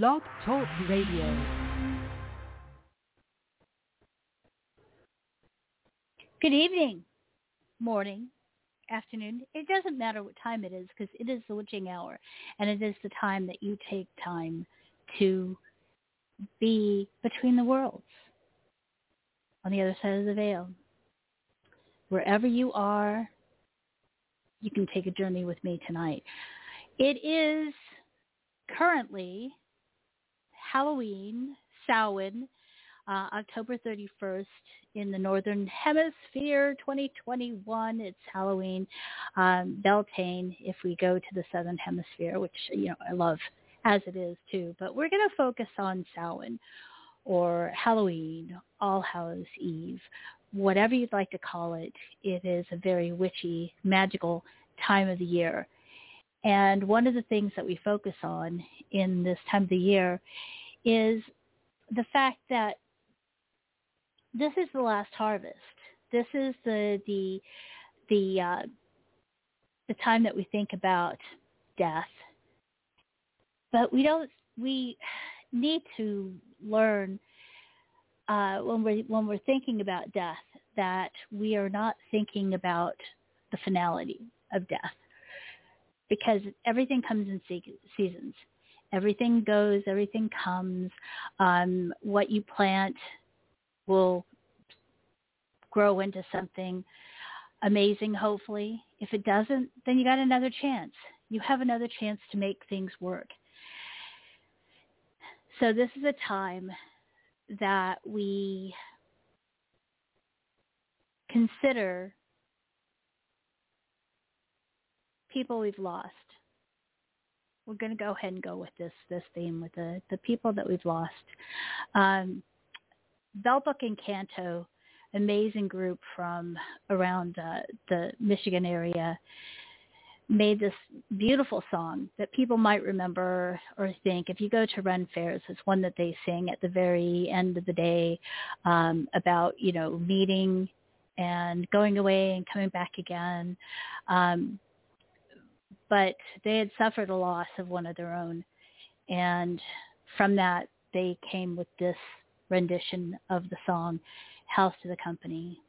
Blog Talk Radio. Good evening, morning, afternoon. It doesn't matter what time it is because it is the witching hour and it is the time that you take time to be between the worlds on the other side of the veil. Wherever you are, you can take a journey with me tonight. It is currently Halloween, Samhain, uh, October 31st in the Northern Hemisphere 2021. It's Halloween, um, Beltane if we go to the Southern Hemisphere, which, you know, I love as it is too. But we're going to focus on Samhain or Halloween, All Hallows Eve, whatever you'd like to call it. It is a very witchy, magical time of the year. And one of the things that we focus on in this time of the year is the fact that this is the last harvest. This is the the the uh, the time that we think about death, but we don't. We need to learn uh, when we when we're thinking about death that we are not thinking about the finality of death because everything comes in seasons everything goes, everything comes. Um, what you plant will grow into something amazing, hopefully. If it doesn't, then you got another chance. You have another chance to make things work. So this is a time that we consider people we've lost we're going to go ahead and go with this this theme with the the people that we've lost. Um, Bellbook and Canto, amazing group from around uh, the Michigan area, made this beautiful song that people might remember or think. If you go to Ren fairs, it's one that they sing at the very end of the day um, about you know meeting and going away and coming back again. Um, but they had suffered a loss of one of their own. And from that, they came with this rendition of the song, Health to the Company.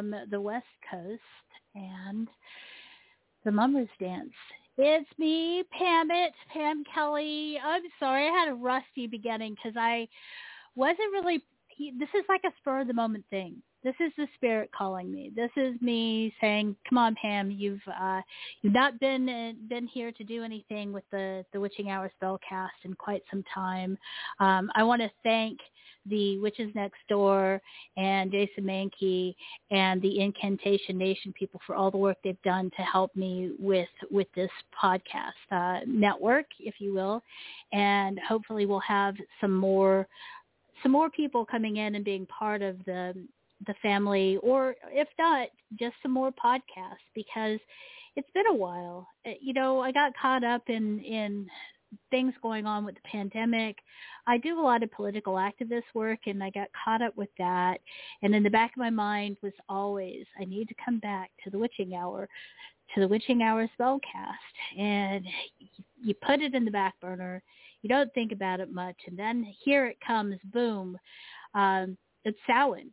From the West Coast and the Mummers Dance. It's me, Pammit, Pam Kelly. I'm sorry, I had a rusty beginning because I wasn't really. This is like a spur of the moment thing. This is the spirit calling me. This is me saying, "Come on, Pam. You've uh, you've not been uh, been here to do anything with the the Witching Hour spellcast in quite some time. Um, I want to thank the Witches Next Door and Jason Mankey and the Incantation Nation people for all the work they've done to help me with with this podcast uh, network, if you will, and hopefully we'll have some more some more people coming in and being part of the the family, or if not, just some more podcasts because it's been a while. Uh, you know, I got caught up in in things going on with the pandemic. I do a lot of political activist work and I got caught up with that. And in the back of my mind was always, I need to come back to the witching hour, to the witching hour spellcast. And you put it in the back burner. You don't think about it much. And then here it comes, boom. Um, it's Samhain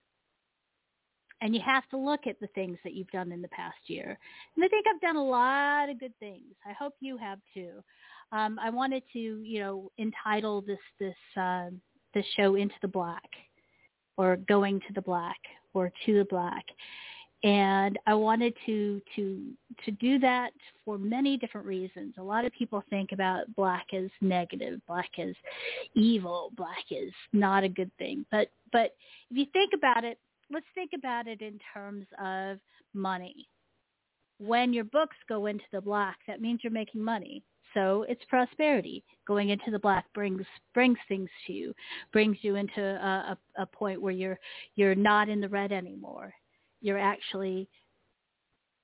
and you have to look at the things that you've done in the past year. And I think I've done a lot of good things. I hope you have too. Um, I wanted to, you know, entitle this this uh, show "Into the Black" or "Going to the Black" or "To the Black," and I wanted to to to do that for many different reasons. A lot of people think about black as negative, black as evil, black is not a good thing. But but if you think about it, let's think about it in terms of money. When your books go into the black, that means you're making money. So it's prosperity. Going into the black brings brings things to you, brings you into a, a, a point where you're you're not in the red anymore. You're actually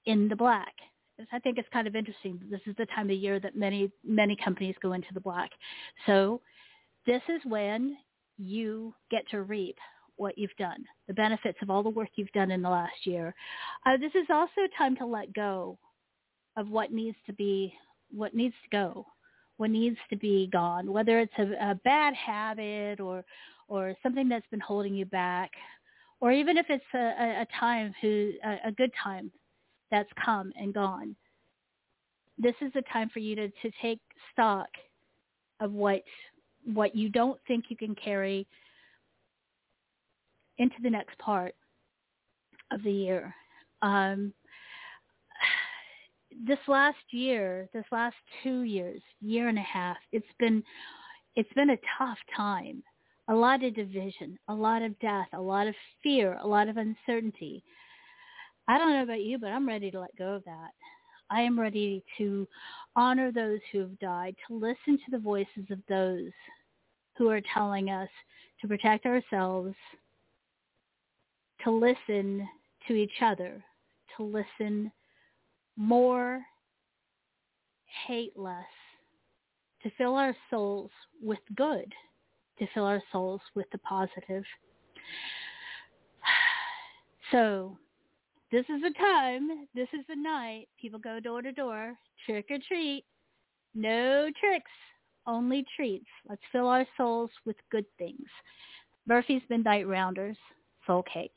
in the black. I think it's kind of interesting. This is the time of year that many many companies go into the black. So this is when you get to reap what you've done, the benefits of all the work you've done in the last year. Uh, this is also time to let go of what needs to be, what needs to go, what needs to be gone, whether it's a, a bad habit or, or something that's been holding you back, or even if it's a, a time who, a, a good time that's come and gone. This is a time for you to, to take stock of what what you don't think you can carry into the next part of the year. Um, this last year, this last two years, year and a half, it's been it's been a tough time. A lot of division, a lot of death, a lot of fear, a lot of uncertainty. I don't know about you, but I'm ready to let go of that. I am ready to honor those who have died, to listen to the voices of those who are telling us to protect ourselves, to listen to each other, to listen more, hate less, to fill our souls with good, to fill our souls with the positive. So this is the time, this is the night. People go door to door, trick or treat. No tricks, only treats. Let's fill our souls with good things. Murphy's Midnight Rounders, Soul Cake.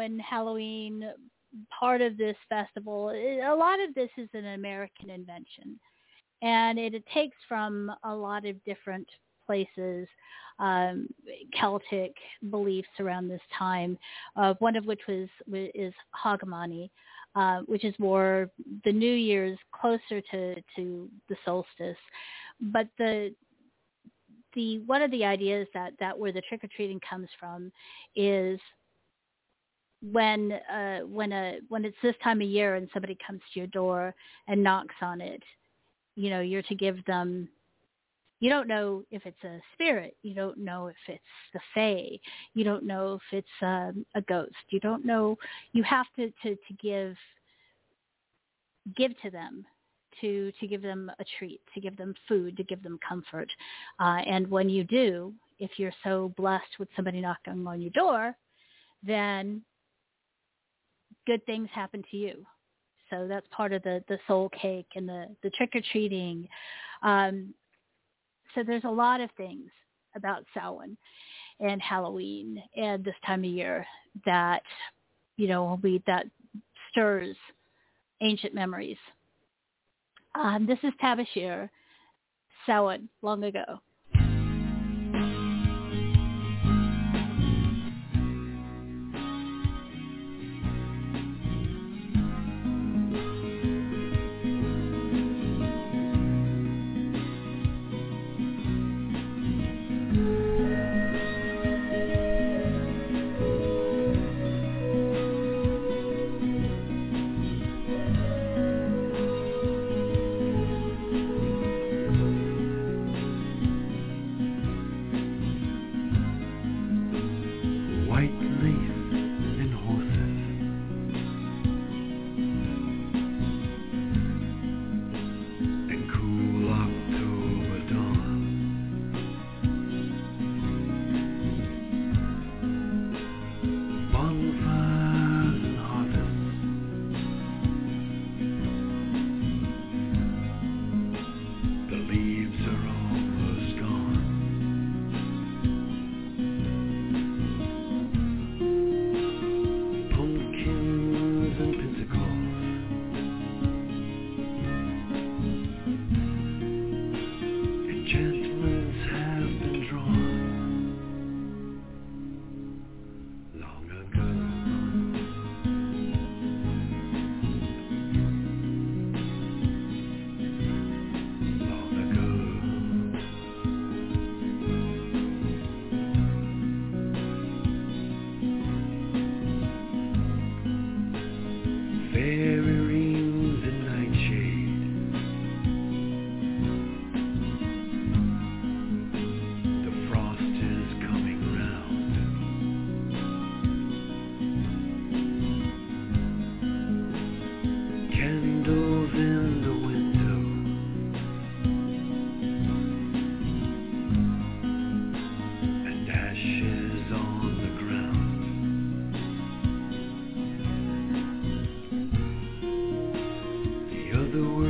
Samhain, Halloween, part of this festival, a lot of this is an American invention. And it, it takes from a lot of different places, um, Celtic beliefs around this time, uh, one of which was is Hogmanay, uh, which is more the New Year's closer to, to the solstice. But the the one of the ideas that that where the trick or treating comes from is when uh when a when it's this time of year and somebody comes to your door and knocks on it you know you're to give them you don't know if it's a spirit you don't know if it's the fae you don't know if it's um, a ghost you don't know you have to to to give give to them to to give them a treat, to give them food, to give them comfort. Uh, and when you do, if you're so blessed with somebody knocking on your door, then good things happen to you. So that's part of the the soul cake and the the trick or treating. Um, so there's a lot of things about Samhain and Halloween and this time of year that you know we that stirs ancient memories. Um, this is Tabashir, Samhain, long ago. the world.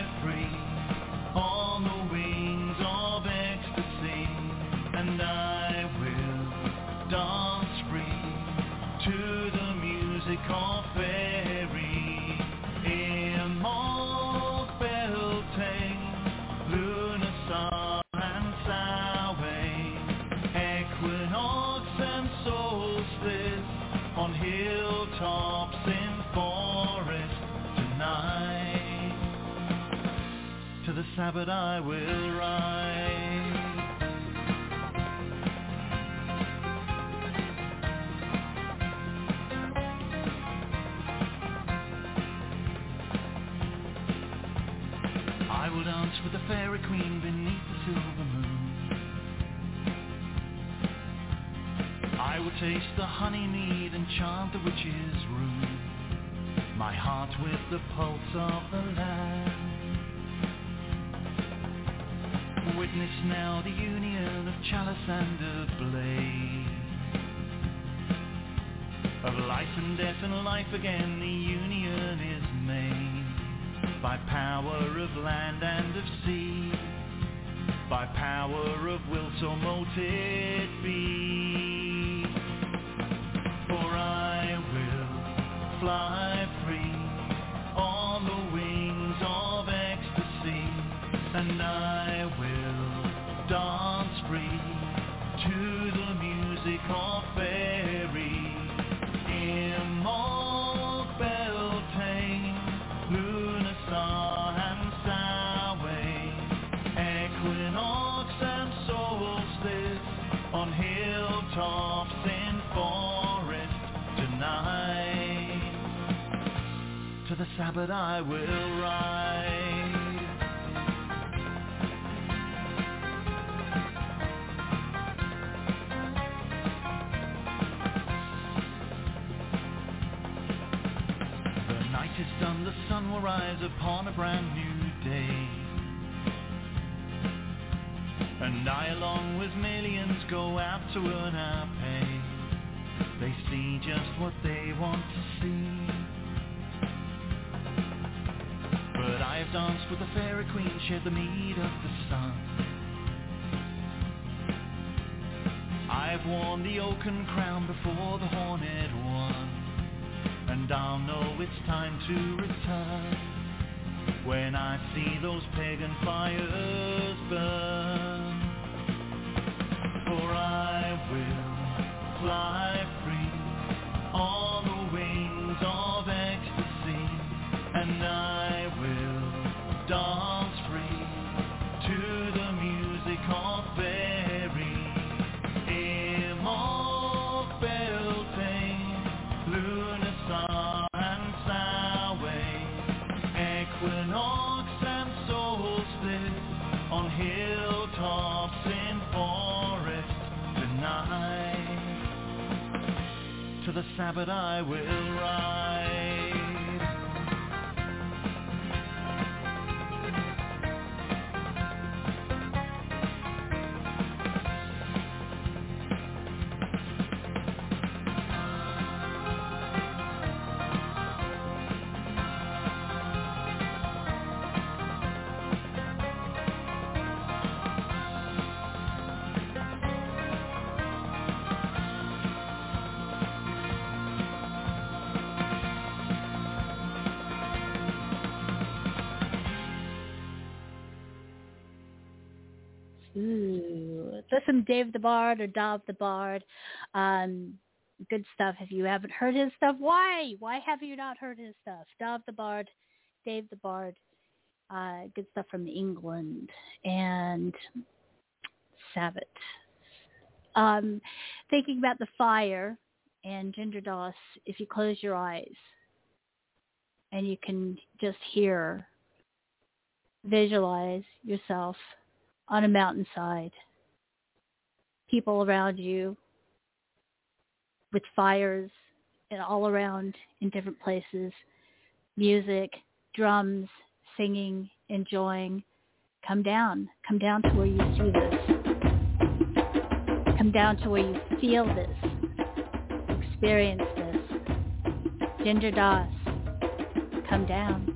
Sabbath I will ride. I will dance with the fairy queen beneath the silver moon. I will taste the honey mead and chant the witch's rune. My heart with the pulse of the land. Witness now the union of chalice and of blade. Of life and death and life again the union is made by power of land and of sea, by power of will so mote it be. For I will fly Sabbath I will ride. The night is done, the sun will rise upon a brand new day. And I along with millions go out to earn our pay. They see just what they want to see. Danced with the fairy queen, shared the mead of the sun. I have worn the oaken crown before the horned one. And I'll know it's time to return when I see those pagan fires burn. For I will fly free on the Sabbath I will ride. Dave the Bard or Damh the Bard. Um, good stuff. If you haven't heard his stuff, why? Why have you not heard his stuff? Damh the Bard, Dave the Bard. Uh, good stuff from England and Sabbath. Um, thinking about the fire and Ginger Doss, if you close your eyes and you can just hear, visualize yourself on a mountainside, people around you with fires and all around in different places, music, drums, singing, enjoying. Come down. Come down to where you see this. Come down to where you feel this. Experience this. Ginger Doss. Come down.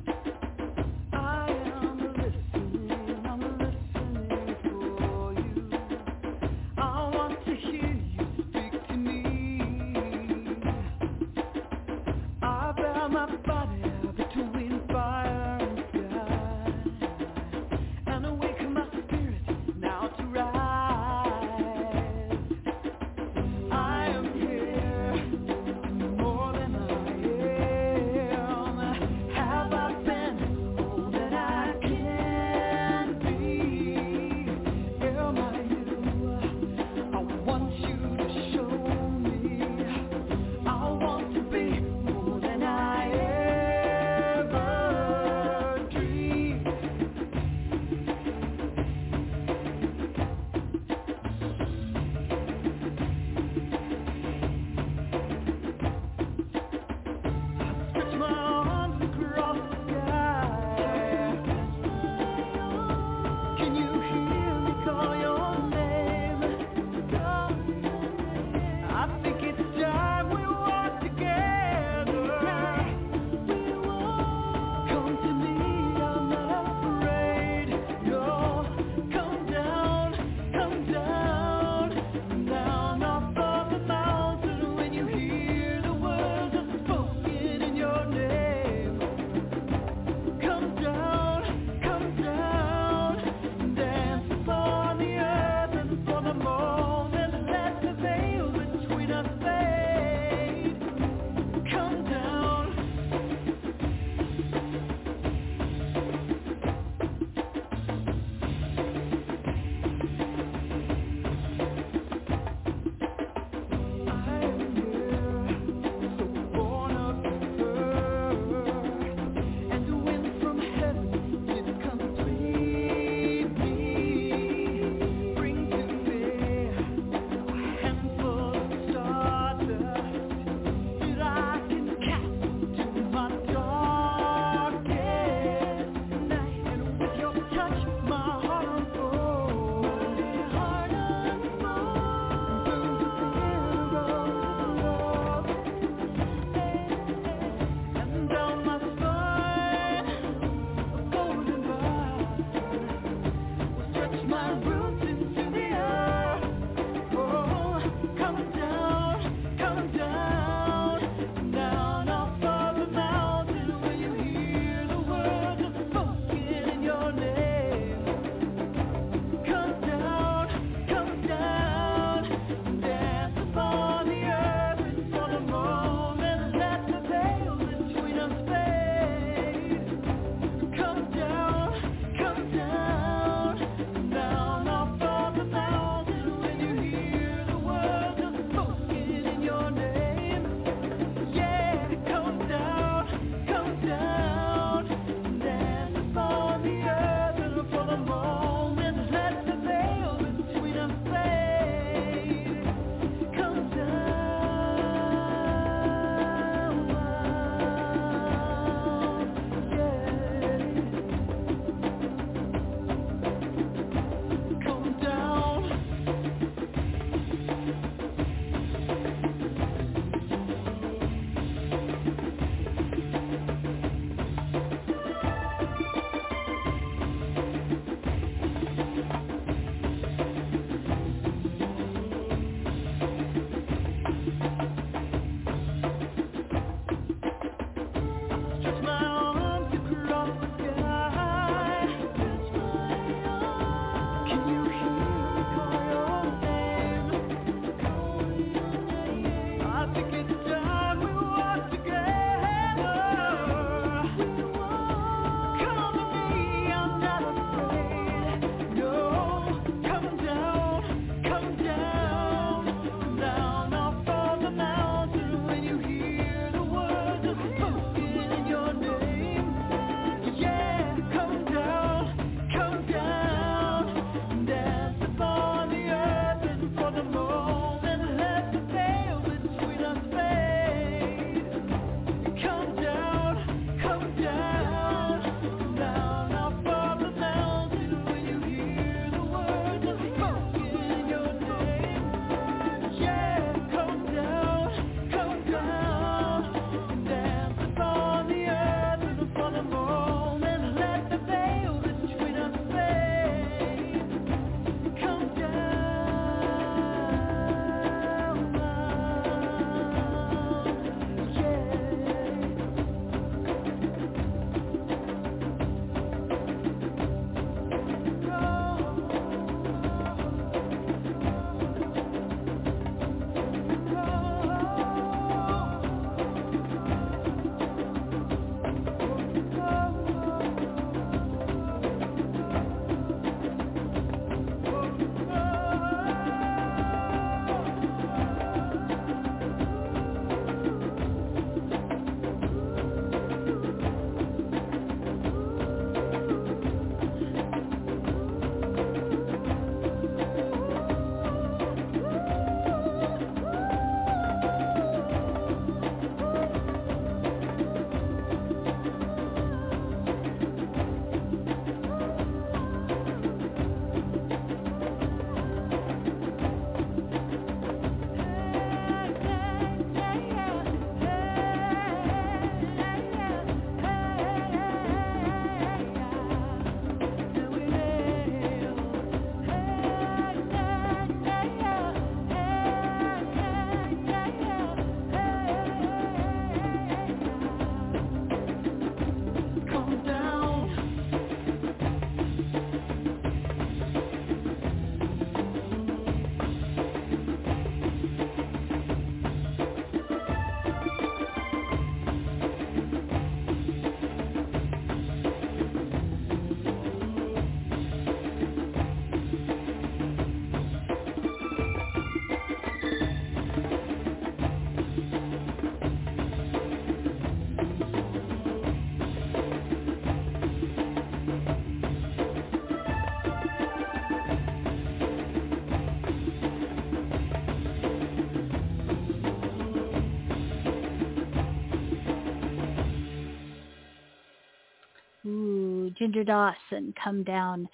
Ginger Dawson, come down.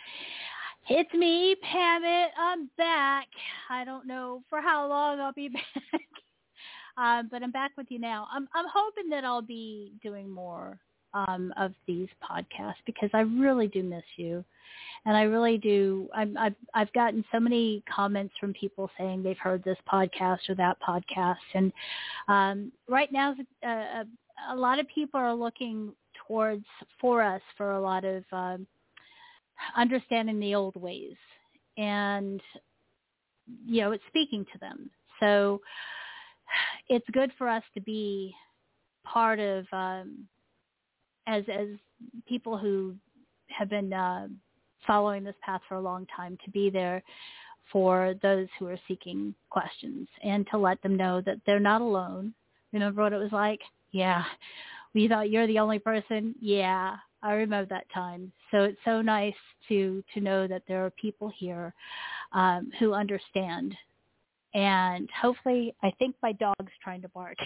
It's me, Pammit. I'm back. I don't know for how long I'll be back, um, but I'm back with you now. I'm I'm hoping that I'll be doing more um, of these podcasts because I really do miss you, and I really do. I'm, I've I've gotten so many comments from people saying they've heard this podcast or that podcast, and um, right now a, a, a lot of people are looking towards for us for a lot of um, understanding the old ways, and you know it's speaking to them. So it's good for us to be part of um, as as people who have been uh, following this path for a long time to be there for those who are seeking questions and to let them know that they're not alone. Remember what it was like? Yeah. We thought you're the only person. Yeah, I remember that time. So it's so nice to to know that there are people here um, who understand. And hopefully, I think my dog's trying to bark.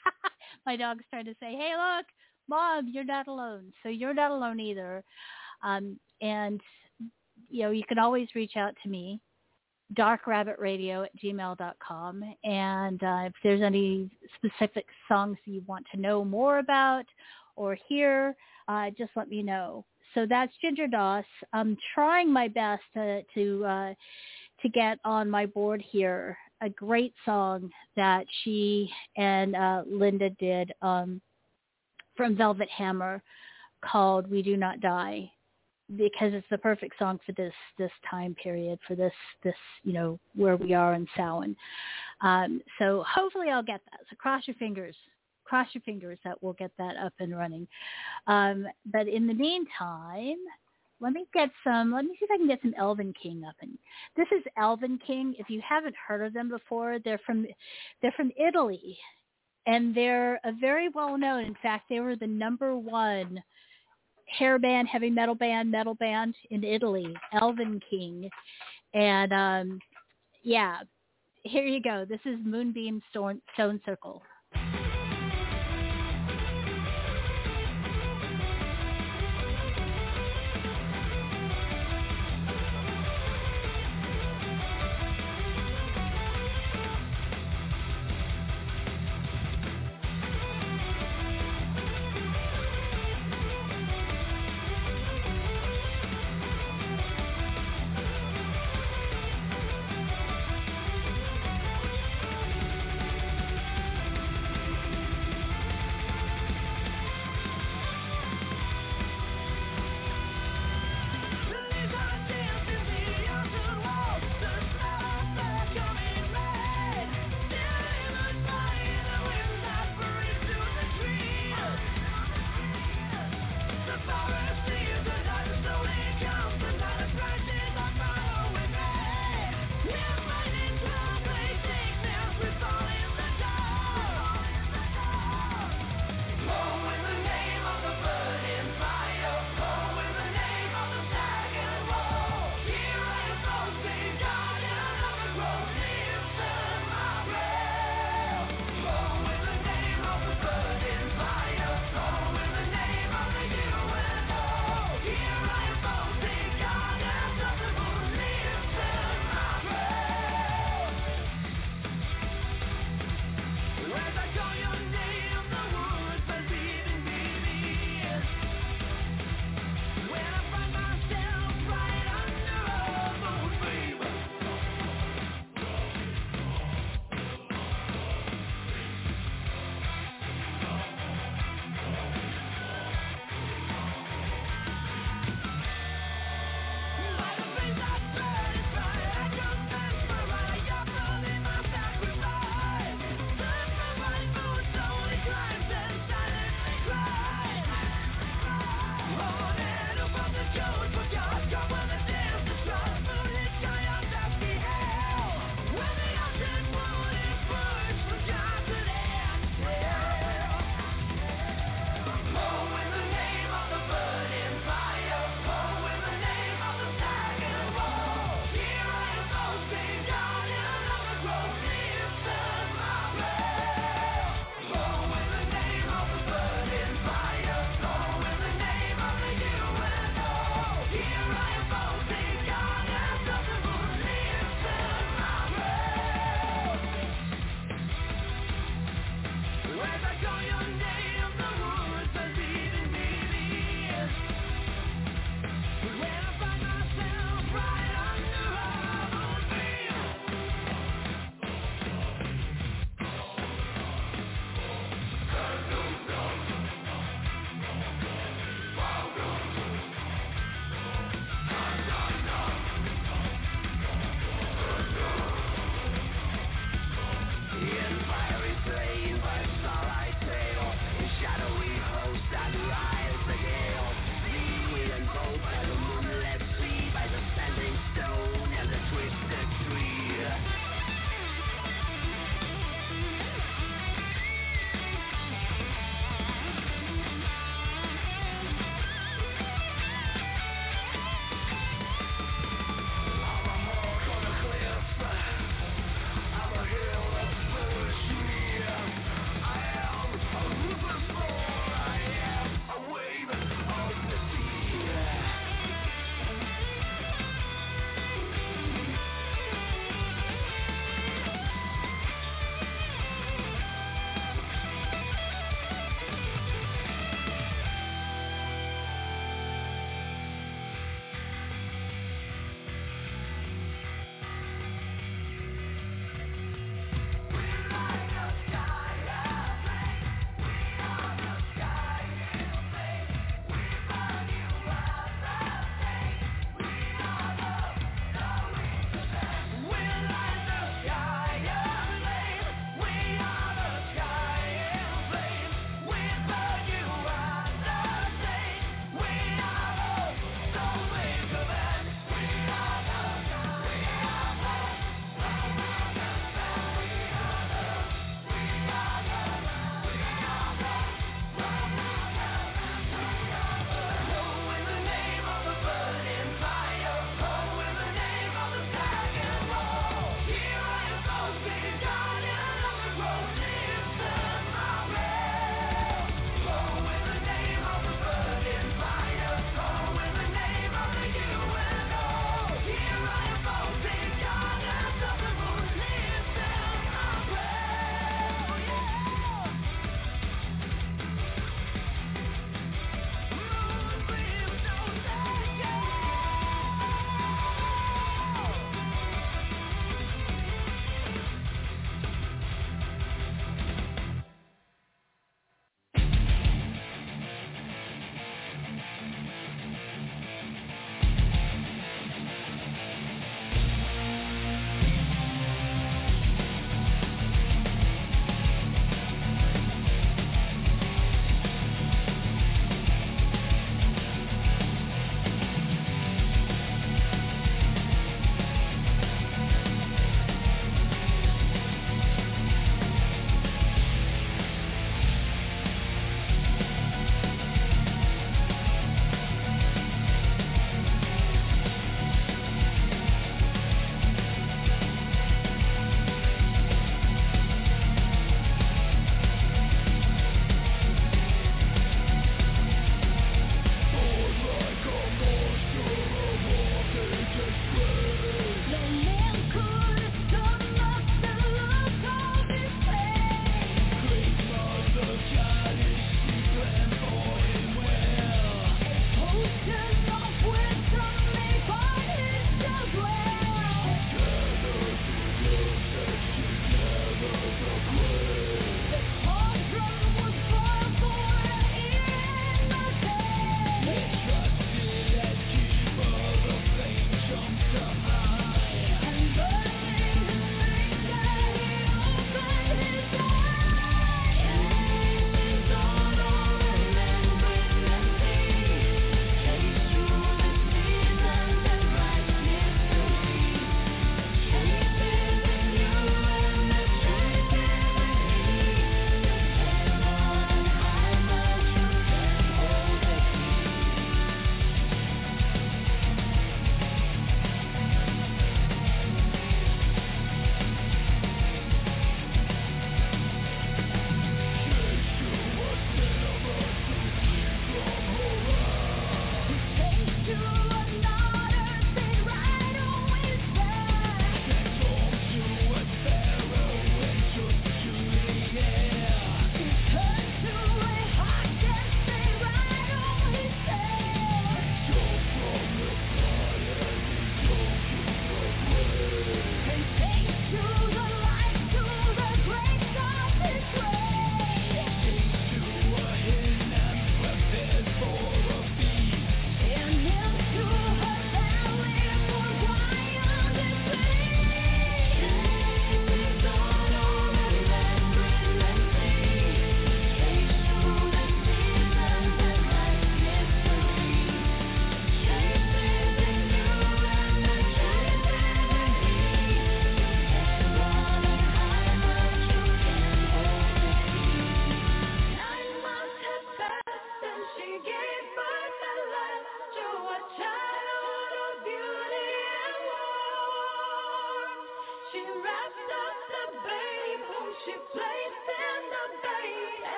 my dog's trying to say, "Hey, look, mom, you're not alone. So you're not alone either. Um, and, you know, you can always reach out to me, darkrabbitradio at gmail.com. And uh, if there's any specific songs you want to know more about or hear, uh, just let me know. So that's Ginger Doss. I'm trying my best to to, uh, to get on my board here a great song that she and uh, Linda did. Um, from Velvet Hammer called "We Do Not Die" because it's the perfect song for this this time period for this this you know where we are in Samhain. Um, so hopefully I'll get that. So cross your fingers, cross your fingers that we'll get that up and running. Um, but in the meantime, let me get some. Let me see if I can get some Elvenking up. And this is Elvenking. If you haven't heard of them before, they're from they're from Italy, and they're a very well known. In fact, they were the number one hair band, heavy metal band, metal band in Italy, Elvenking, and um, yeah, here you go. This is Moonbeam Stone, Stone Circle.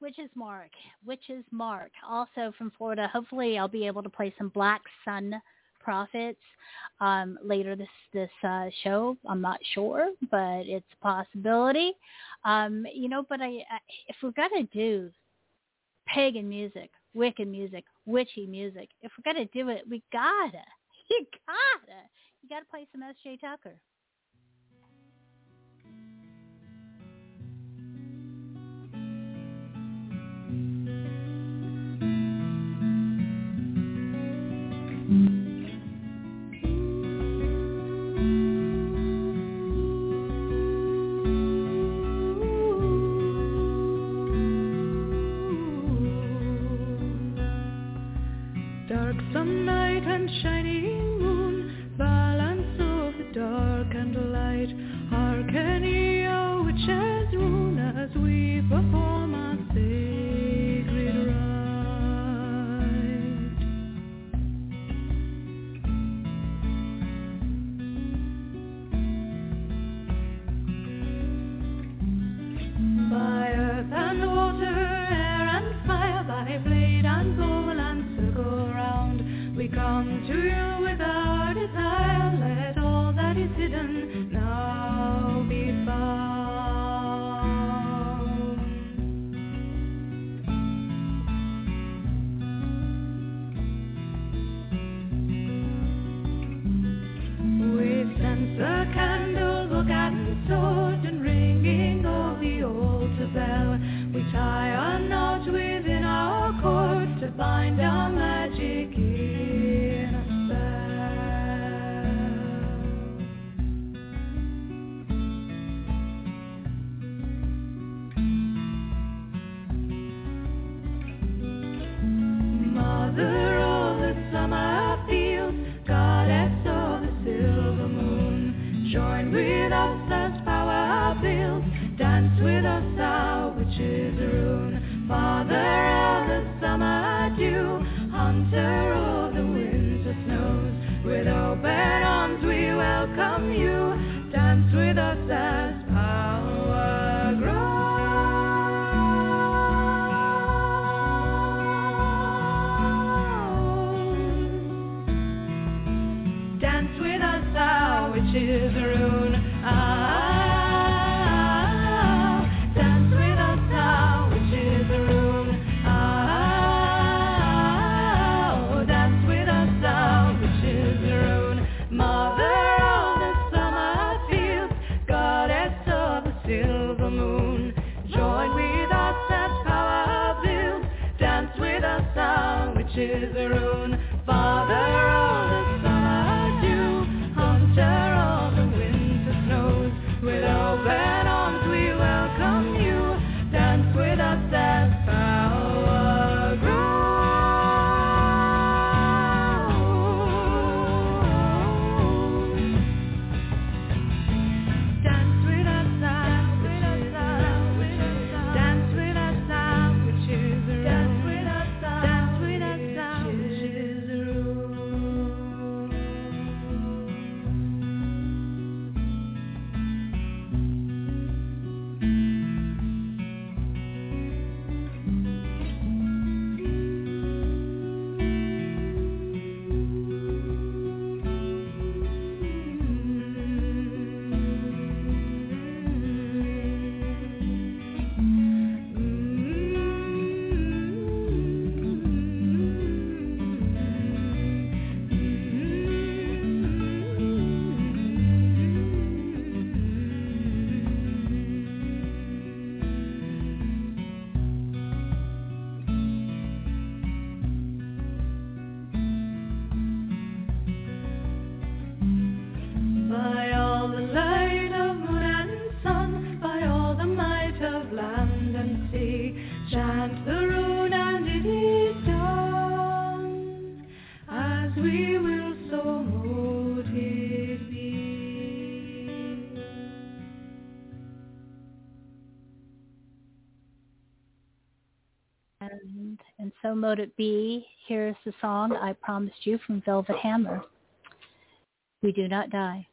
Witch's Mark. Witch's Mark. Also from Florida. Hopefully I'll be able to play some Black Sun Prophets um, later this this uh, show. I'm not sure, but it's a possibility. Um, you know, but I, I if we're gonna do pagan music, wicked music, witchy music, if we're gonna do it, we gotta, you gotta, you gotta play some S. J. Tucker. Let It Be. Here's the song I Promised You from Velvet Hammer. We do not die.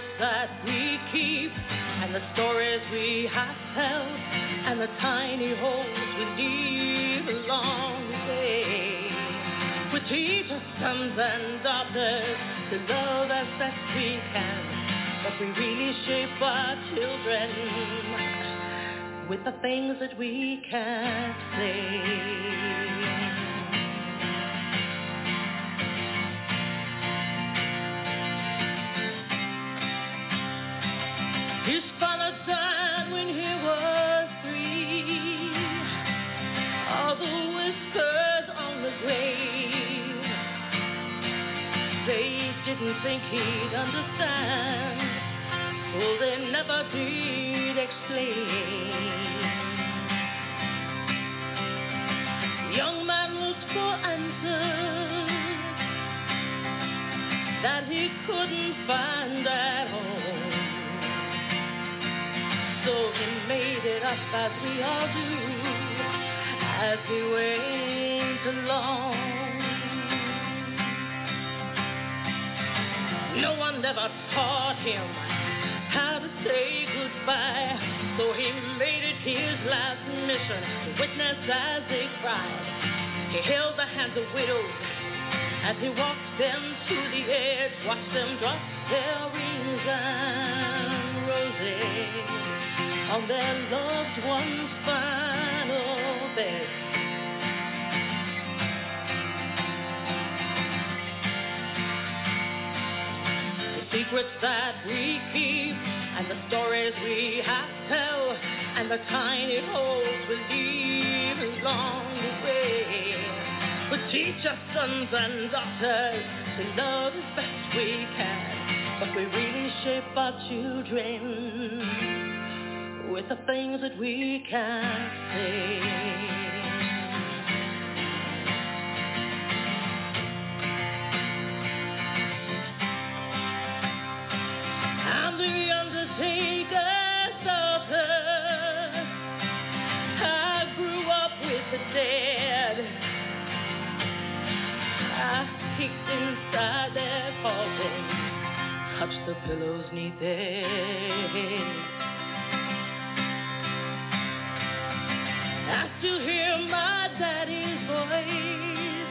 Secrets that we keep, and the stories we have held, and the tiny holes we leave along the way. We teach our sons and daughters to love as best we can, but we really shape our children with the things that we can't say. Made it up as we all do as we went along. No one ever taught him how to say goodbye, so he made it his last mission to witness as they cried. He held the hands of widows as he walked them to the edge, watched them drop their rings and roses on their loved one's final bed. The secrets that we keep, and the stories we have tell, and the tiny holes we leave along the way. We teach our sons and daughters to love as best we can, but we really shape our children with the things that we can't say. I'm the undertaker's daughter. I grew up with the dead. I peeked inside their coffin, touched the pillows neath their heads. I still hear my daddy's voice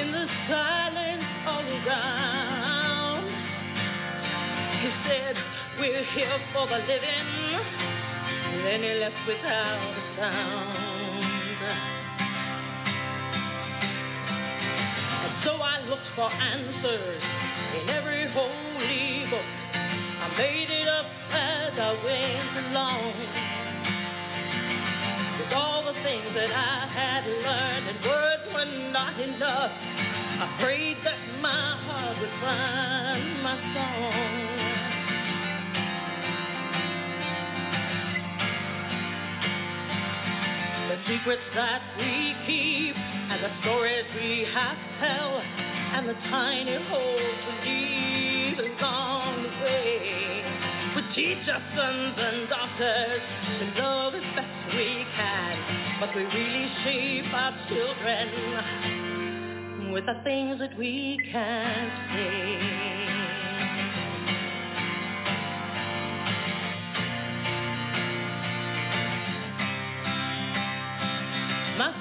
in the silence all around. He said, We're here for the living. Then he left without a sound. And so I looked for answers in every holy book. I made it up as I went along all the things that I had learned, and words were not enough. I prayed that my heart would find my song. The secrets that we keep, and the stories we have to tell, and the tiny holes we leave. We teach our sons and daughters to love as best we can, but we really shape our children with the things that we can't say. My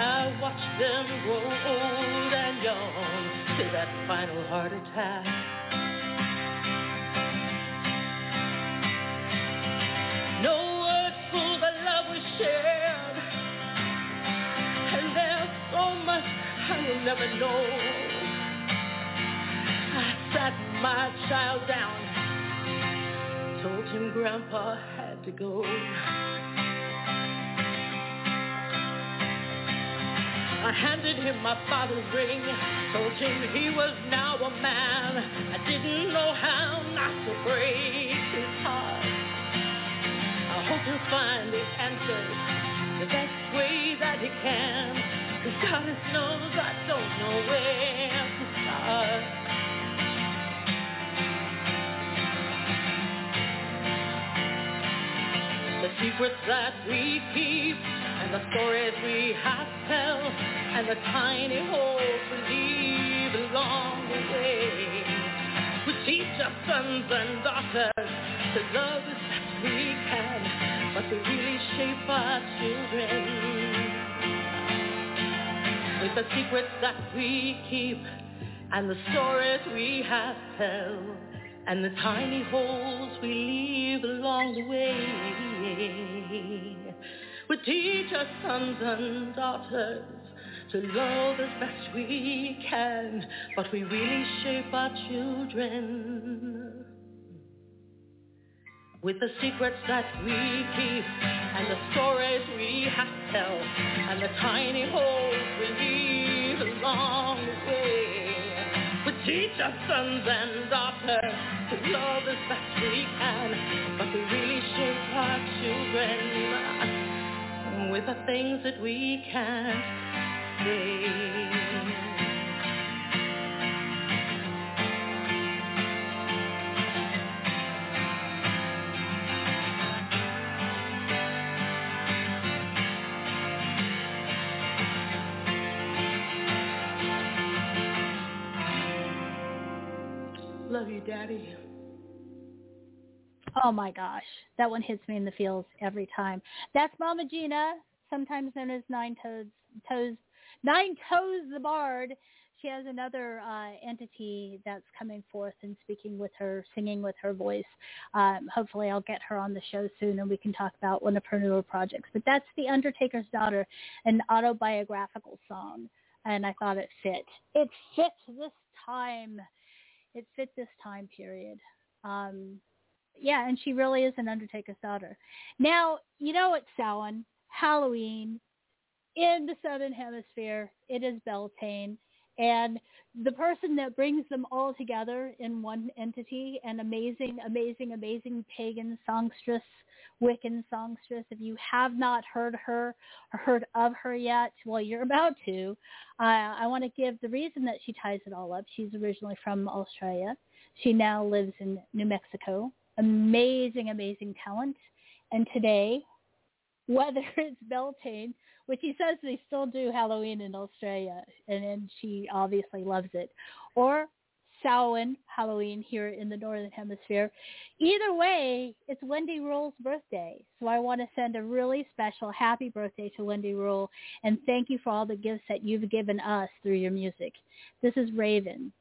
I watched them grow old and young to that final heart attack. No words for the love we shared, and there's so much I will never know. I sat my child down, told him Grandpa had to go. I handed him my father's ring, told him he was now a man. I didn't know how not to break his heart. I hope he'll find the answers the best way that he can. Cause God knows I don't know where to start. The secrets that we keep, and the stories we have tell, and the tiny holes we leave along the way. We teach our sons and daughters to love as best we can, but we really shape our children with the secrets that we keep and the stories we have tell and the tiny holes we leave along the way. We teach our sons and daughters to love as best we can, but we really shape our children with the secrets that we keep and the stories we have to tell and the tiny holes we leave along the way. We teach our sons and daughters to love as best we can, but we really shape our children with the things that we can't say. Love you, Daddy. Oh my gosh, that one hits me in the feels every time. That's Mama Gina, sometimes known as Nine Toes, Toes, Nine Toes the Bard. She has another uh, entity that's coming forth and speaking with her, singing with her voice. Um, hopefully, I'll get her on the show soon, and we can talk about one of her newer projects. But that's The Undertaker's Daughter, an autobiographical song, and I thought it fit. It fits this time it fit this time period. Um, yeah, and she really is an Undertaker's daughter. Now, you know it's Samhain, Halloween, in the Southern Hemisphere, it is Beltane. And the person that brings them all together in one entity, an amazing, amazing, amazing pagan songstress, Wiccan songstress. If you have not heard her or heard of her yet, well, you're about to. Uh, I want to give the reason that she ties it all up. She's originally from Australia. She now lives in New Mexico. Amazing, amazing talent. And today, whether it's Beltane, which he says they still do Halloween in Australia, and, and she obviously loves it, or Samhain, Halloween here in the Northern Hemisphere. Either way, it's Wendy Rule's birthday. So I want to send a really special happy birthday to Wendy Rule and thank you for all the gifts that you've given us through your music. This is Raven.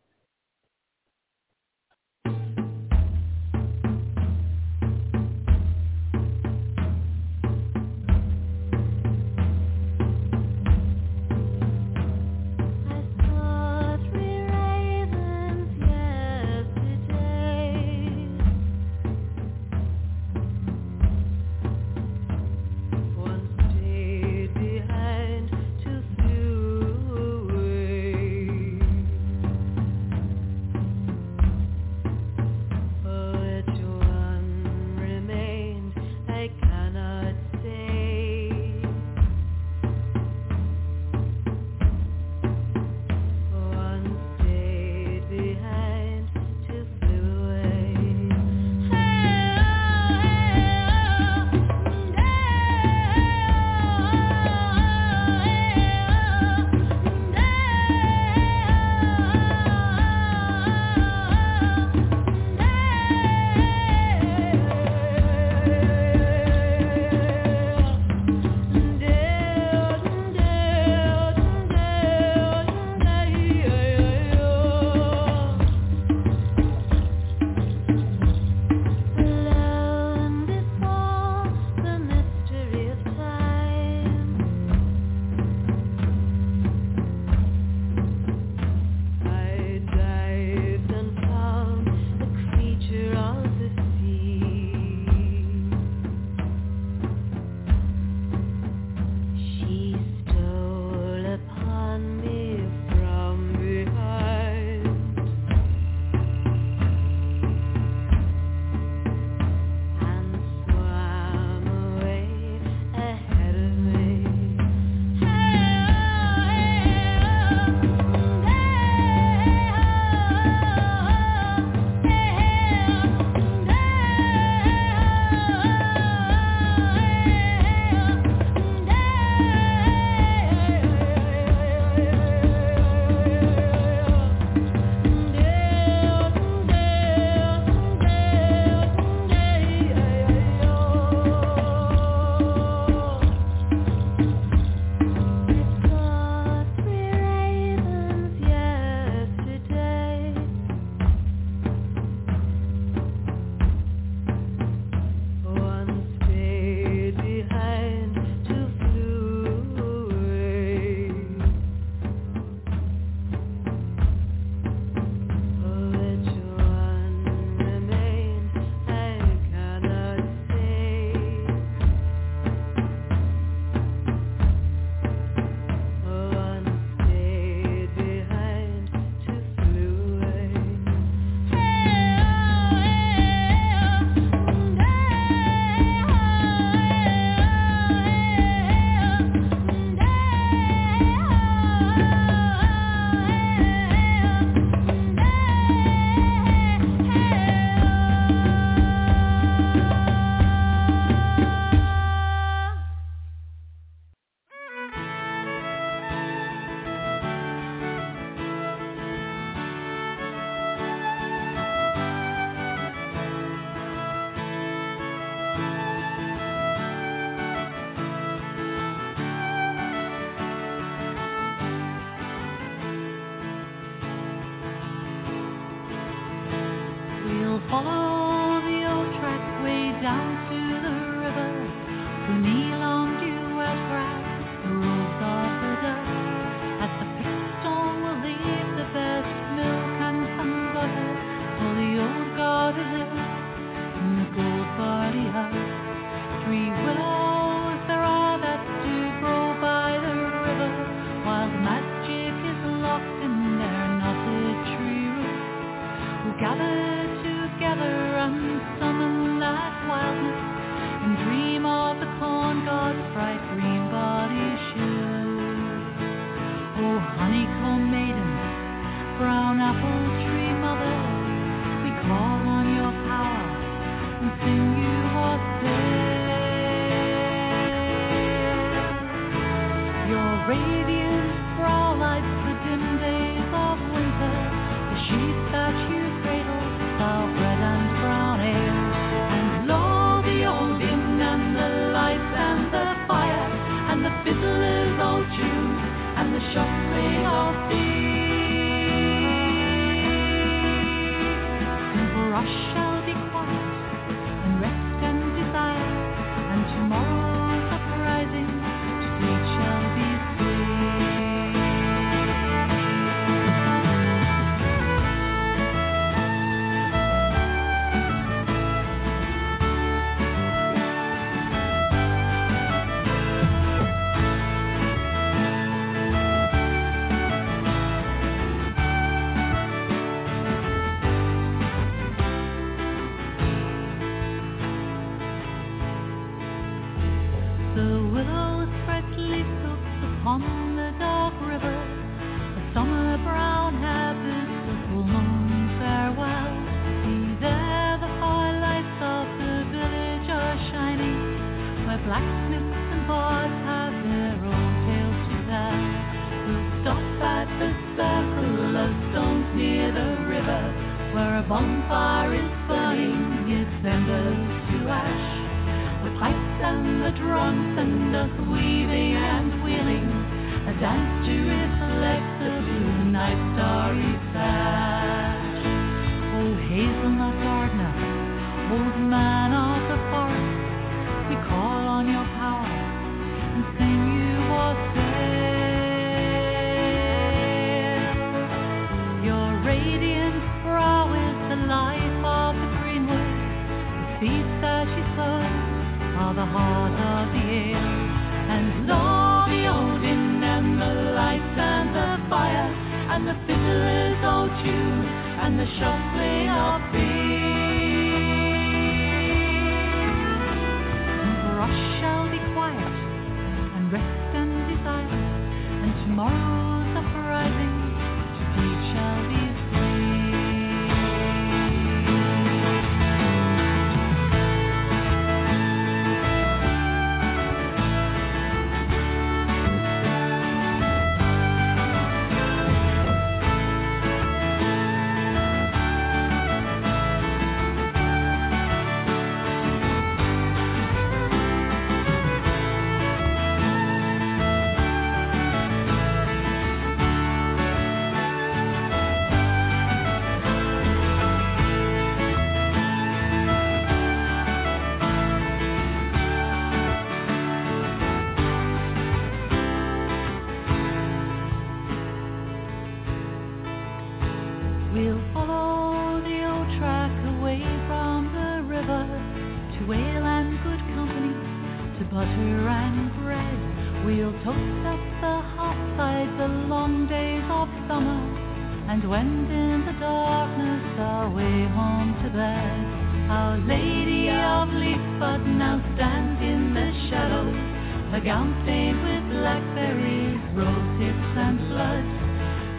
a gown stained with blackberries, rose hips and blood.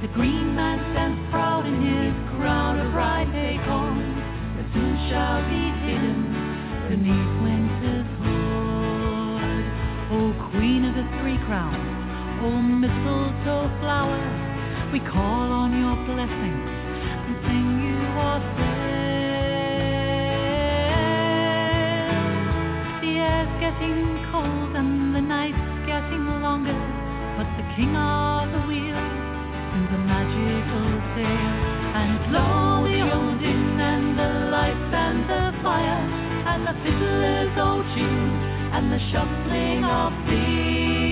The green man stands proud in his crown of bright acorn that soon shall be hidden beneath winter's hood. O queen of the three crowns, O mistletoe flower, we call on your blessings and sing you our song. getting cold and the night's getting longer, but the king of the wheel in the magical sail. And lo, the old Odin and the lights and the fire, and the fiddler's old tune, and the shuffling of feet.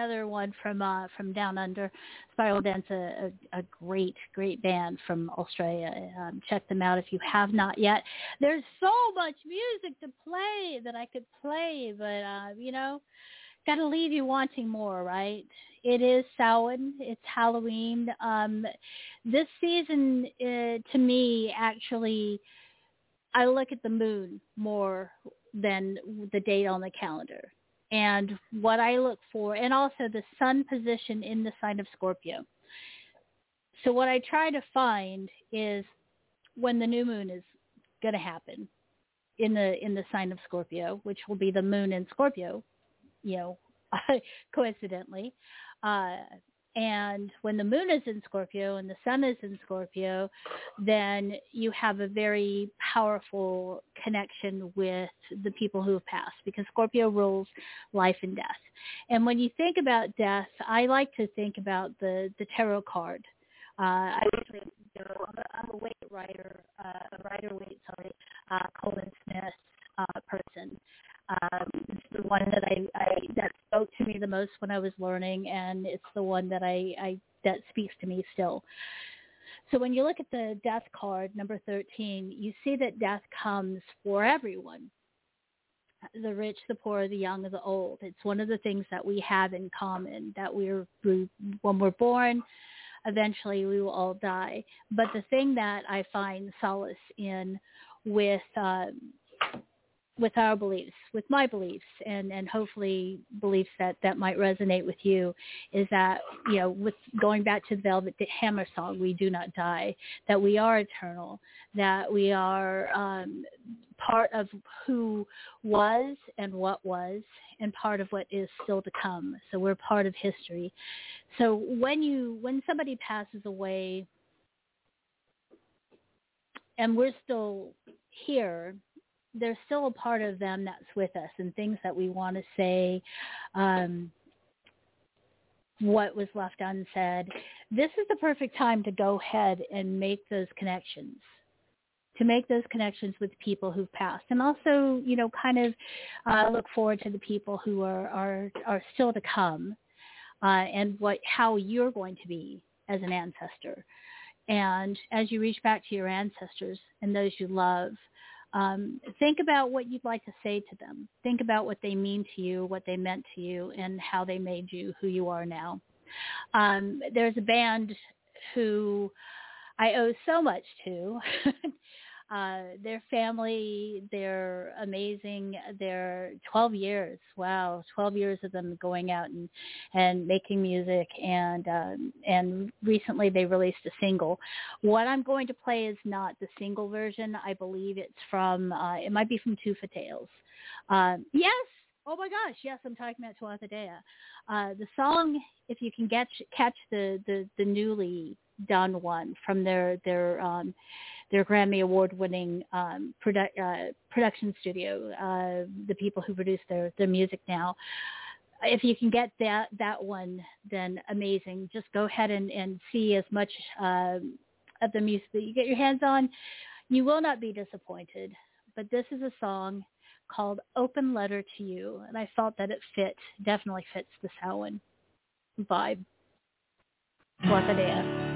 Another one from uh, from down under. Spiral Dance, a, a, a great great band from Australia. Um, check them out if you have not yet. There's so much music to play that I could play, but uh, you know, got to leave you wanting more, right? It is Samhain. It's Halloween. Um, this season, uh, to me, actually, I look at the moon more than the date on the calendar and what I look for, and also the sun position in the sign of Scorpio. So what I try to find is when the new moon is going to happen in the in the sign of Scorpio, which will be the moon in Scorpio, you know, coincidentally. Uh, and when the moon is in Scorpio and the sun is in Scorpio, then you have a very powerful connection with the people who have passed because Scorpio rules life and death. And when you think about death, I like to think about the, the tarot card. Uh, I usually do, I'm a, I'm a Waite Rider, uh, a Rider Waite, sorry, uh, Colin Smith uh, person. Um, it's the one that I, I that spoke to me the most when I was learning, and it's the one that I, I that speaks to me still. So when you look at the death card, number 13, you see that death comes for everyone. The rich, the poor, the young, the old. It's one of the things that we have in common, that we're, we, when we're born, eventually we will all die. But the thing that I find solace in with um, with our beliefs, with my beliefs, and and hopefully beliefs that that might resonate with you, is that you know, with going back to the Velvet Hammer song, "We Do Not Die," that we are eternal, that we are um, part of who was and what was, and part of what is still to come. So we're part of history. So when you when somebody passes away, and we're still here there's still a part of them that's with us and things that we want to say um, what was left unsaid. This is the perfect time to go ahead and make those connections to make those connections with people who've passed. And also you know kind of uh, look forward to the people who are are, are still to come uh, and what how you're going to be as an ancestor. And as you reach back to your ancestors and those you love um, think about what you'd like to say to them. Think about what they mean to you, what they meant to you, and how they made you who you are now. Um, there's a band who I owe so much to. uh, their family, they're amazing. They're 12 years. Wow, 12 years of them going out and and making music, and um, and recently they released a single. What I'm going to play is not the single version. I believe it's from. Uh, it might be from Tufa Tales. Um, yes. Oh my gosh, yes, I'm talking about Tuatha. Uh, the song, if you can get catch the, the, the newly done one from their their um, their Grammy Award winning um, produ- uh, production studio, uh, the people who produce their their music now. If you can get that that one, then amazing. Just go ahead and, and see as much uh, of the music that you get your hands on. You will not be disappointed. But this is a song called Open Letter to You, and I felt that it fit, definitely fits the Samhain vibe. Tuatha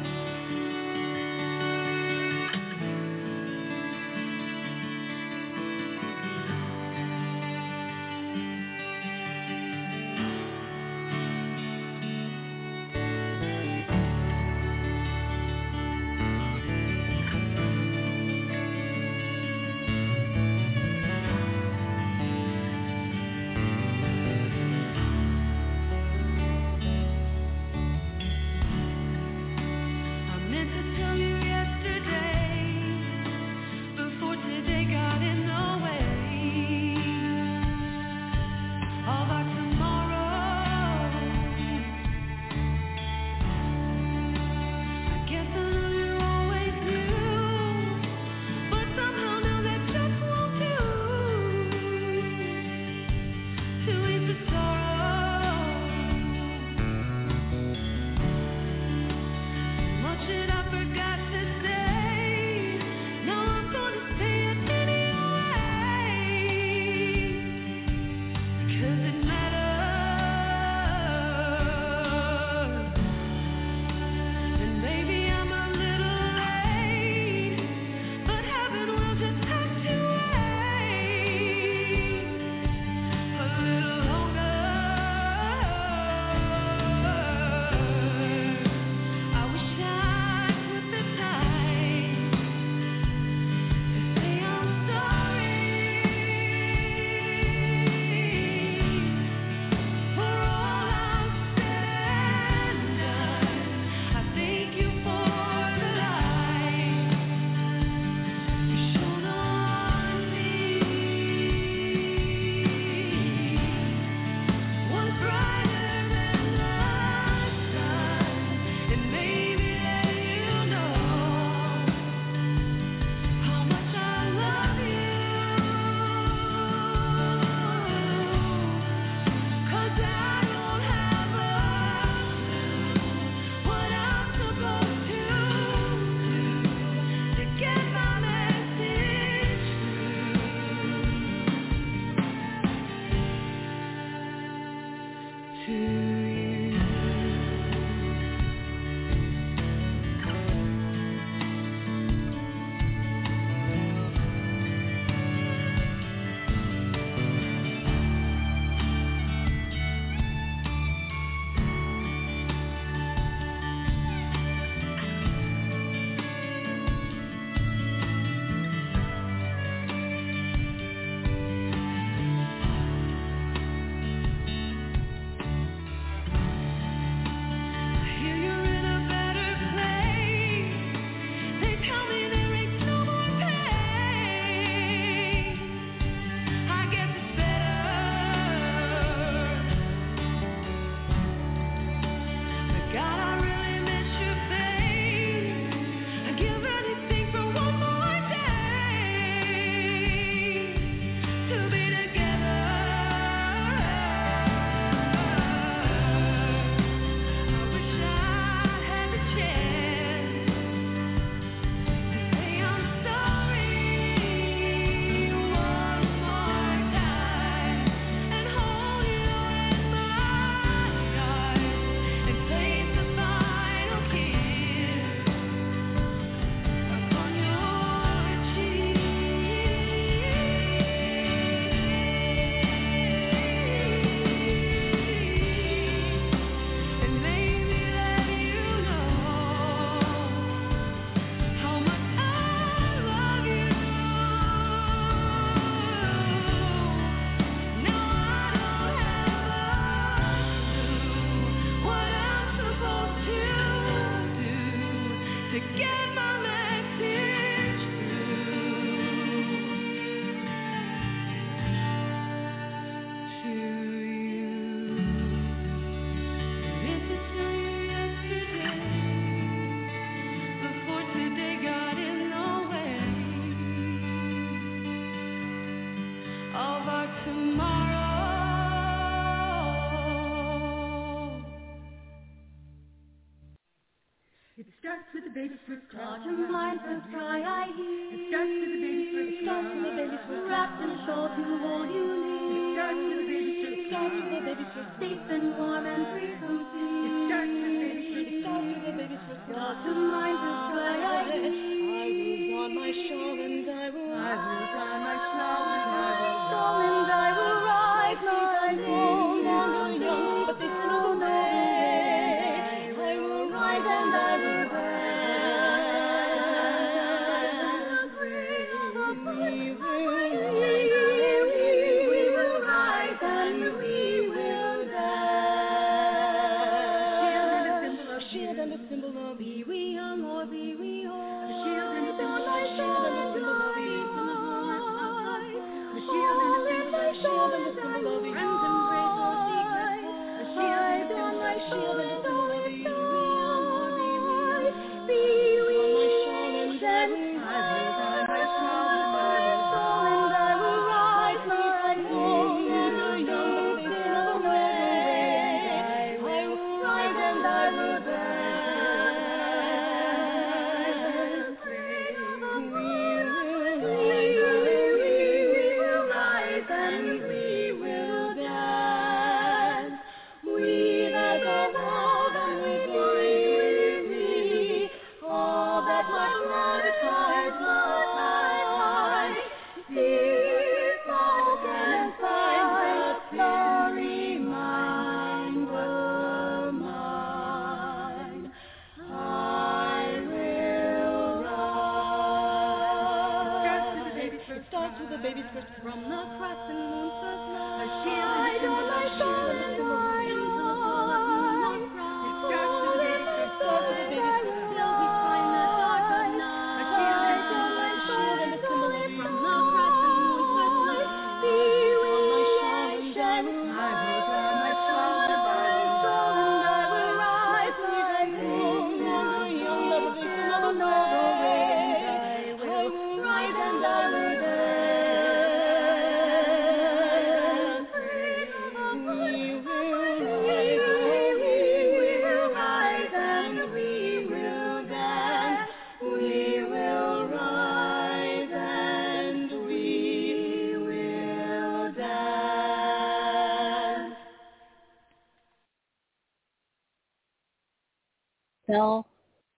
Bell,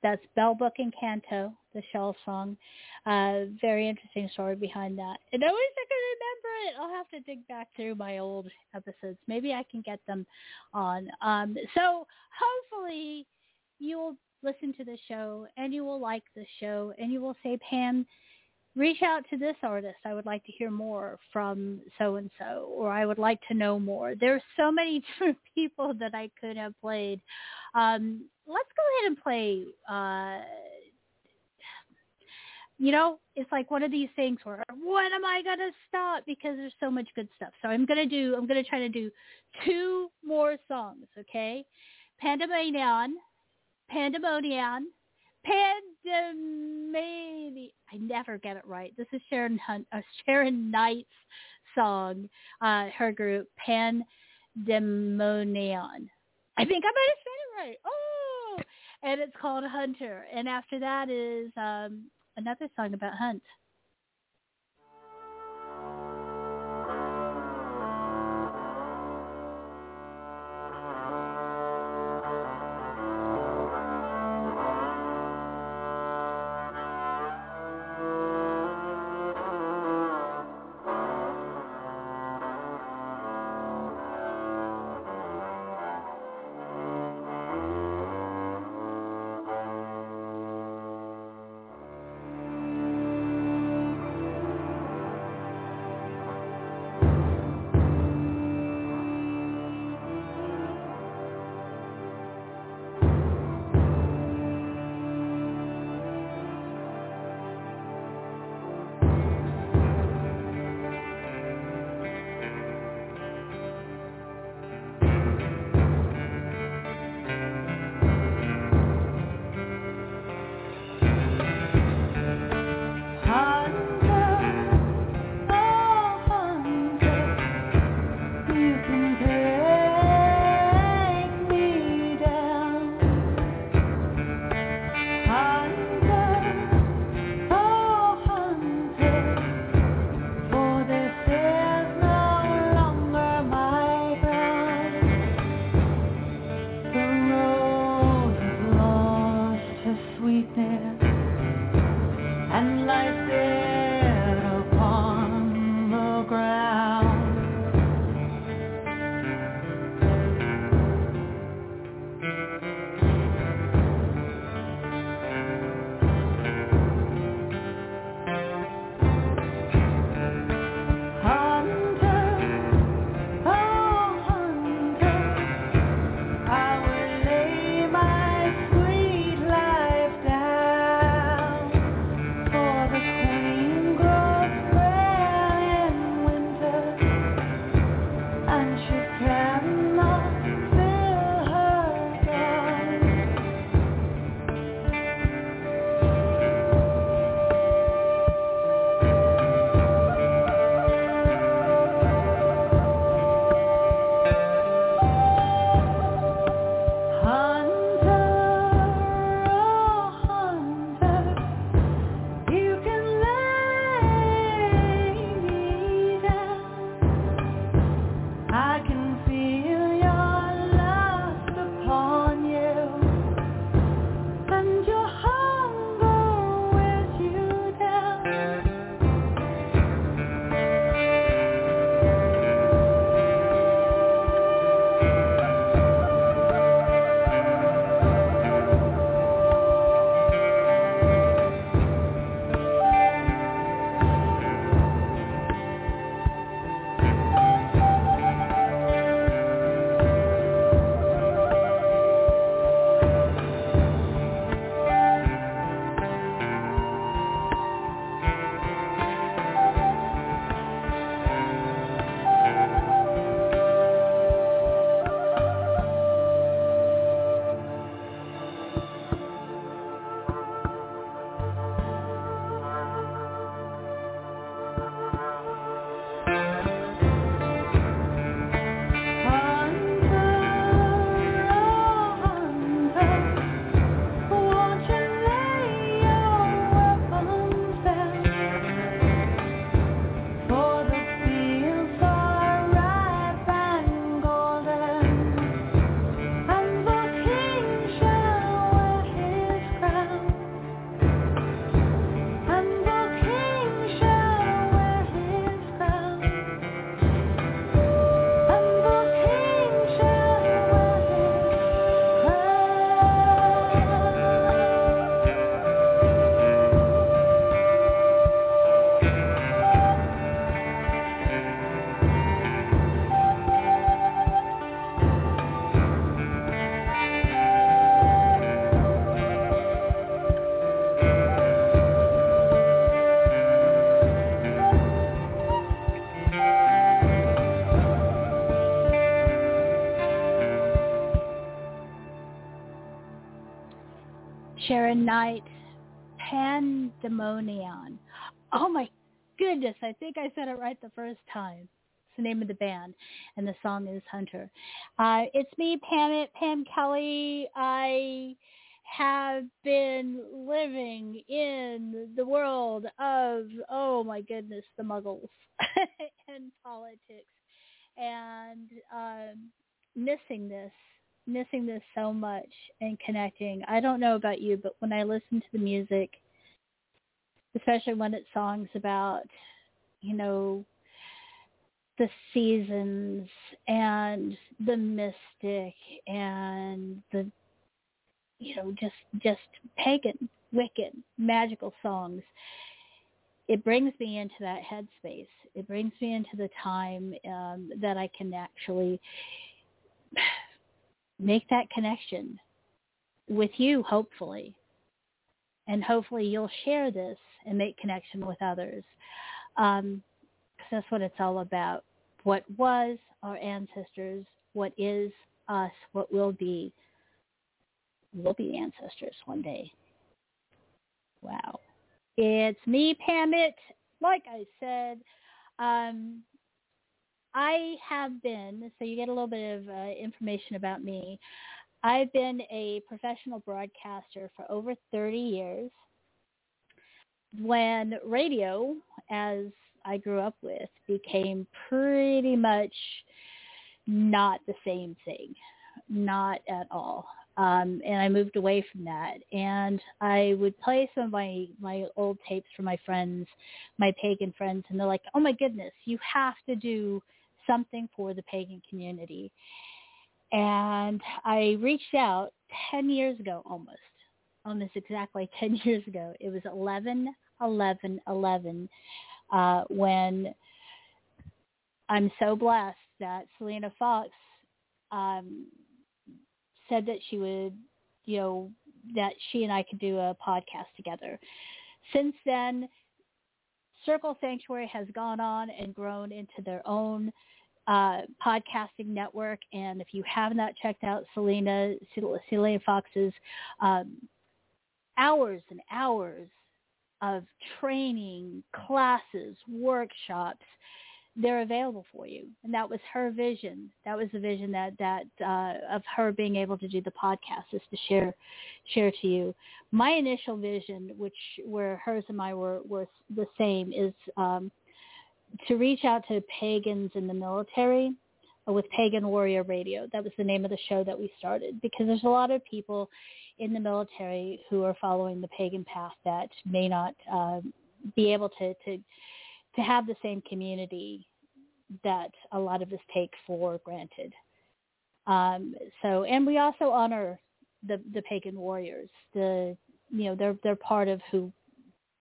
that's Bell Book and Canto, the Shell song. Uh, very interesting story behind that. And I wish I could remember it. I'll have to dig back through my old episodes. Maybe I can get them on. Um, so hopefully you will listen to the show and you will like the show and you will say, Pam, reach out to this artist. I would like to hear more from so and so, or I would like to know more. There's so many different people that I could have played. Um, and play. Uh, you know, it's like one of these things where when am I gonna stop because there's so much good stuff. So I'm gonna do. I'm gonna try to do two more songs. Okay, Pandemonium, Pandemonium, Pandemonium. I never get it right. This is Sharon Hunt, uh, Sharon Knight's song. Uh, her group Pandemonium. I think I might have said it right. Oh, and it's called Hunter. And after that is um, another song about Hunt. Sharon Knight, Pandemonium. Oh my goodness, I think I said it right the first time. It's the name of the band, and the song is Hunter. Uh, it's me, Pam, Pam Kelly. I have been living in the world of, oh my goodness, the muggles and politics and um, missing this, missing this so much and connecting. I don't know about you, but when I listen to the music, especially when it's songs about, you know, the seasons and the mystic and the you know just just pagan wicked magical songs it brings me into that headspace it brings me into the time um, that i can actually make that connection with you hopefully and hopefully you'll share this and make connection with others um, cause that's what it's all about what was our ancestors what is us what will be We'll be ancestors one day. Wow. It's me, Pammit. Like I said, um, I have been, so you get a little bit of uh, information about me. I've been a professional broadcaster for over 30 years. When radio, as I grew up with, became pretty much not the same thing. Not at all um, and I moved away from that. And I would play some of my my old tapes for my friends, my pagan friends, and they're like, "Oh my goodness, you have to do something for the pagan community." And I reached out ten years ago, almost, almost exactly ten years ago. It was eleven, eleven, eleven, uh, when I'm so blessed that Selena Fox um, said that she would, you know, that she and I could do a podcast together. Since then, Circle Sanctuary has gone on and grown into their own uh, podcasting network. And if you have not checked out Selena, Selena Fox's um, hours and hours of training, classes, workshops, they're available for you. And that was her vision. That was the vision that that uh, of her being able to do the podcast is to share share to you. My initial vision, which where hers and mine were were the same, is um, to reach out to pagans in the military with Pagan Warrior Radio. That was the name of the show that we started because there's a lot of people in the military who are following the pagan path that may not uh, be able to to to have the same community that a lot of us take for granted. Um, so, and we also honor the the pagan warriors. The you know they're they're part of who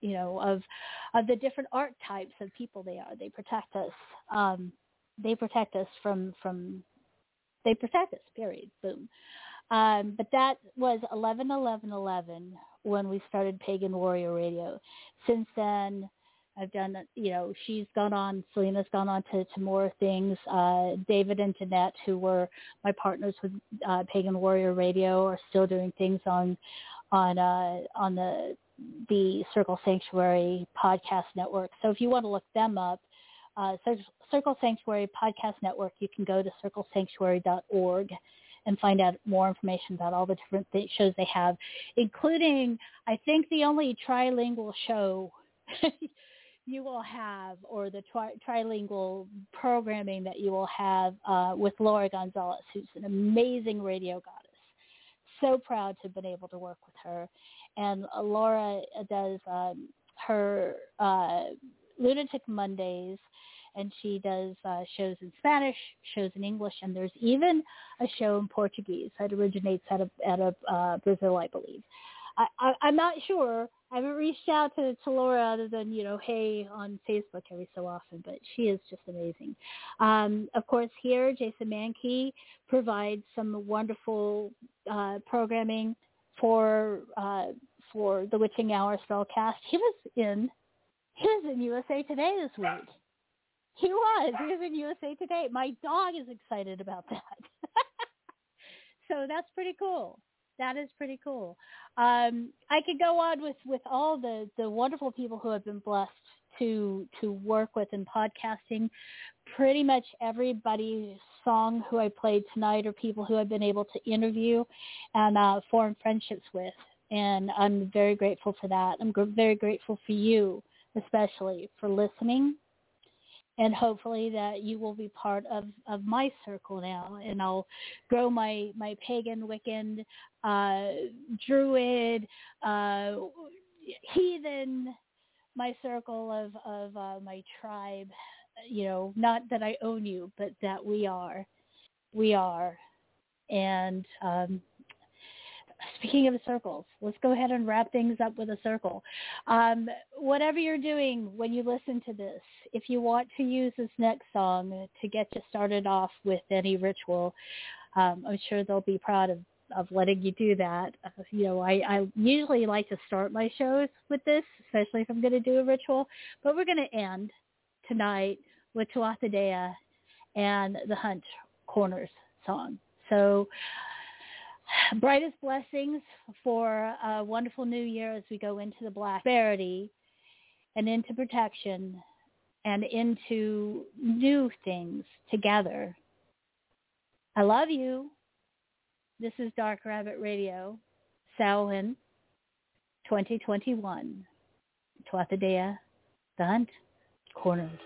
you know of of the different archetypes of people they are. They protect us. Um, they protect us from from they protect us. Period. Boom. Um, but that was 11 11 11 when we started Pagan Warrior Radio. Since then, I've done, you know, she's gone on, Selena's gone on to, to more things. Uh, David and Jeanette, who were my partners with uh, Pagan Warrior Radio, are still doing things on, on, uh, on the, the Circle Sanctuary podcast network. So if you want to look them up, uh, Circle Sanctuary Podcast Network, you can go to circlesanctuary.org and find out more information about all the different th- shows they have, including, I think, the only trilingual show you will have, or the tri- trilingual programming that you will have uh, with Laura Gonzalez, who's an amazing radio goddess. So proud to have been able to work with her. And uh, Laura does um, her uh, Lunatic Mondays, and she does uh, shows in Spanish, shows in English, and there's even a show in Portuguese that originates out of, out of uh, Brazil, I believe. I, I, I'm not sure I haven't reached out to, to Laura other than, you know, hey on Facebook every so often, but she is just amazing. Um, of course, here, Jason Mankey provides some wonderful uh, programming for uh, for the Witching Hour Spellcast. He was in he was in USA Today this week. He was. He was in USA Today. My dog is excited about that. so that's pretty cool. that is pretty cool. Um, I could go on with with all the the wonderful people who have been blessed to to work with in podcasting. Pretty much everybody's song who I played tonight are people who I've been able to interview and uh, form friendships with, and I'm very grateful for that. I'm gr- very grateful for you, especially for listening and hopefully that you will be part of, of my circle now and I'll grow my, my pagan, Wiccan, uh, druid, uh, heathen, my circle of, of uh, my tribe, you know, not that I own you, but that we are, we are. And um, speaking of circles, let's go ahead and wrap things up with a circle. Um, whatever you're doing when you listen to this, if you want to use this next song to get you started off with any ritual, um, I'm sure they'll be proud of, of letting you do that. Uh, you know, I, I usually like to start my shows with this, especially if I'm going to do a ritual, but we're going to end tonight with Tuatha Dea and the Hunt Corners song. So brightest blessings for a wonderful new year as we go into the black prosperity and into protection and into new things together. I love you. This is Dark Rabbit Radio, Samhain 2021. Tuatha Dea, The Hunt, Corners.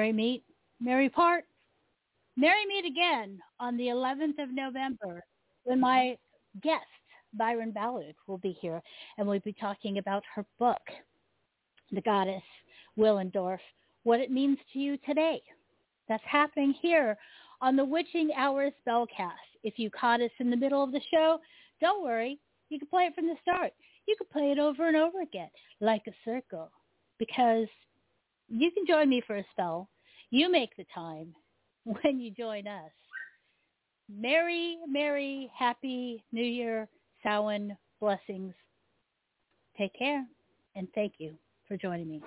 Merry Meet, Merry Part, Merry Meet again on the 11th of November when my guest, Byron Ballard, will be here and we'll be talking about her book, The Goddess Willendorf, what it means to you today. That's happening here on the Witching Hour Spellcast. If you caught us in the middle of the show, don't worry. You can play it from the start. You can play it over and over again like a circle because you can join me for a spell. You make the time when you join us. Merry, merry, happy New Year, Samhain blessings. Take care and thank you for joining me.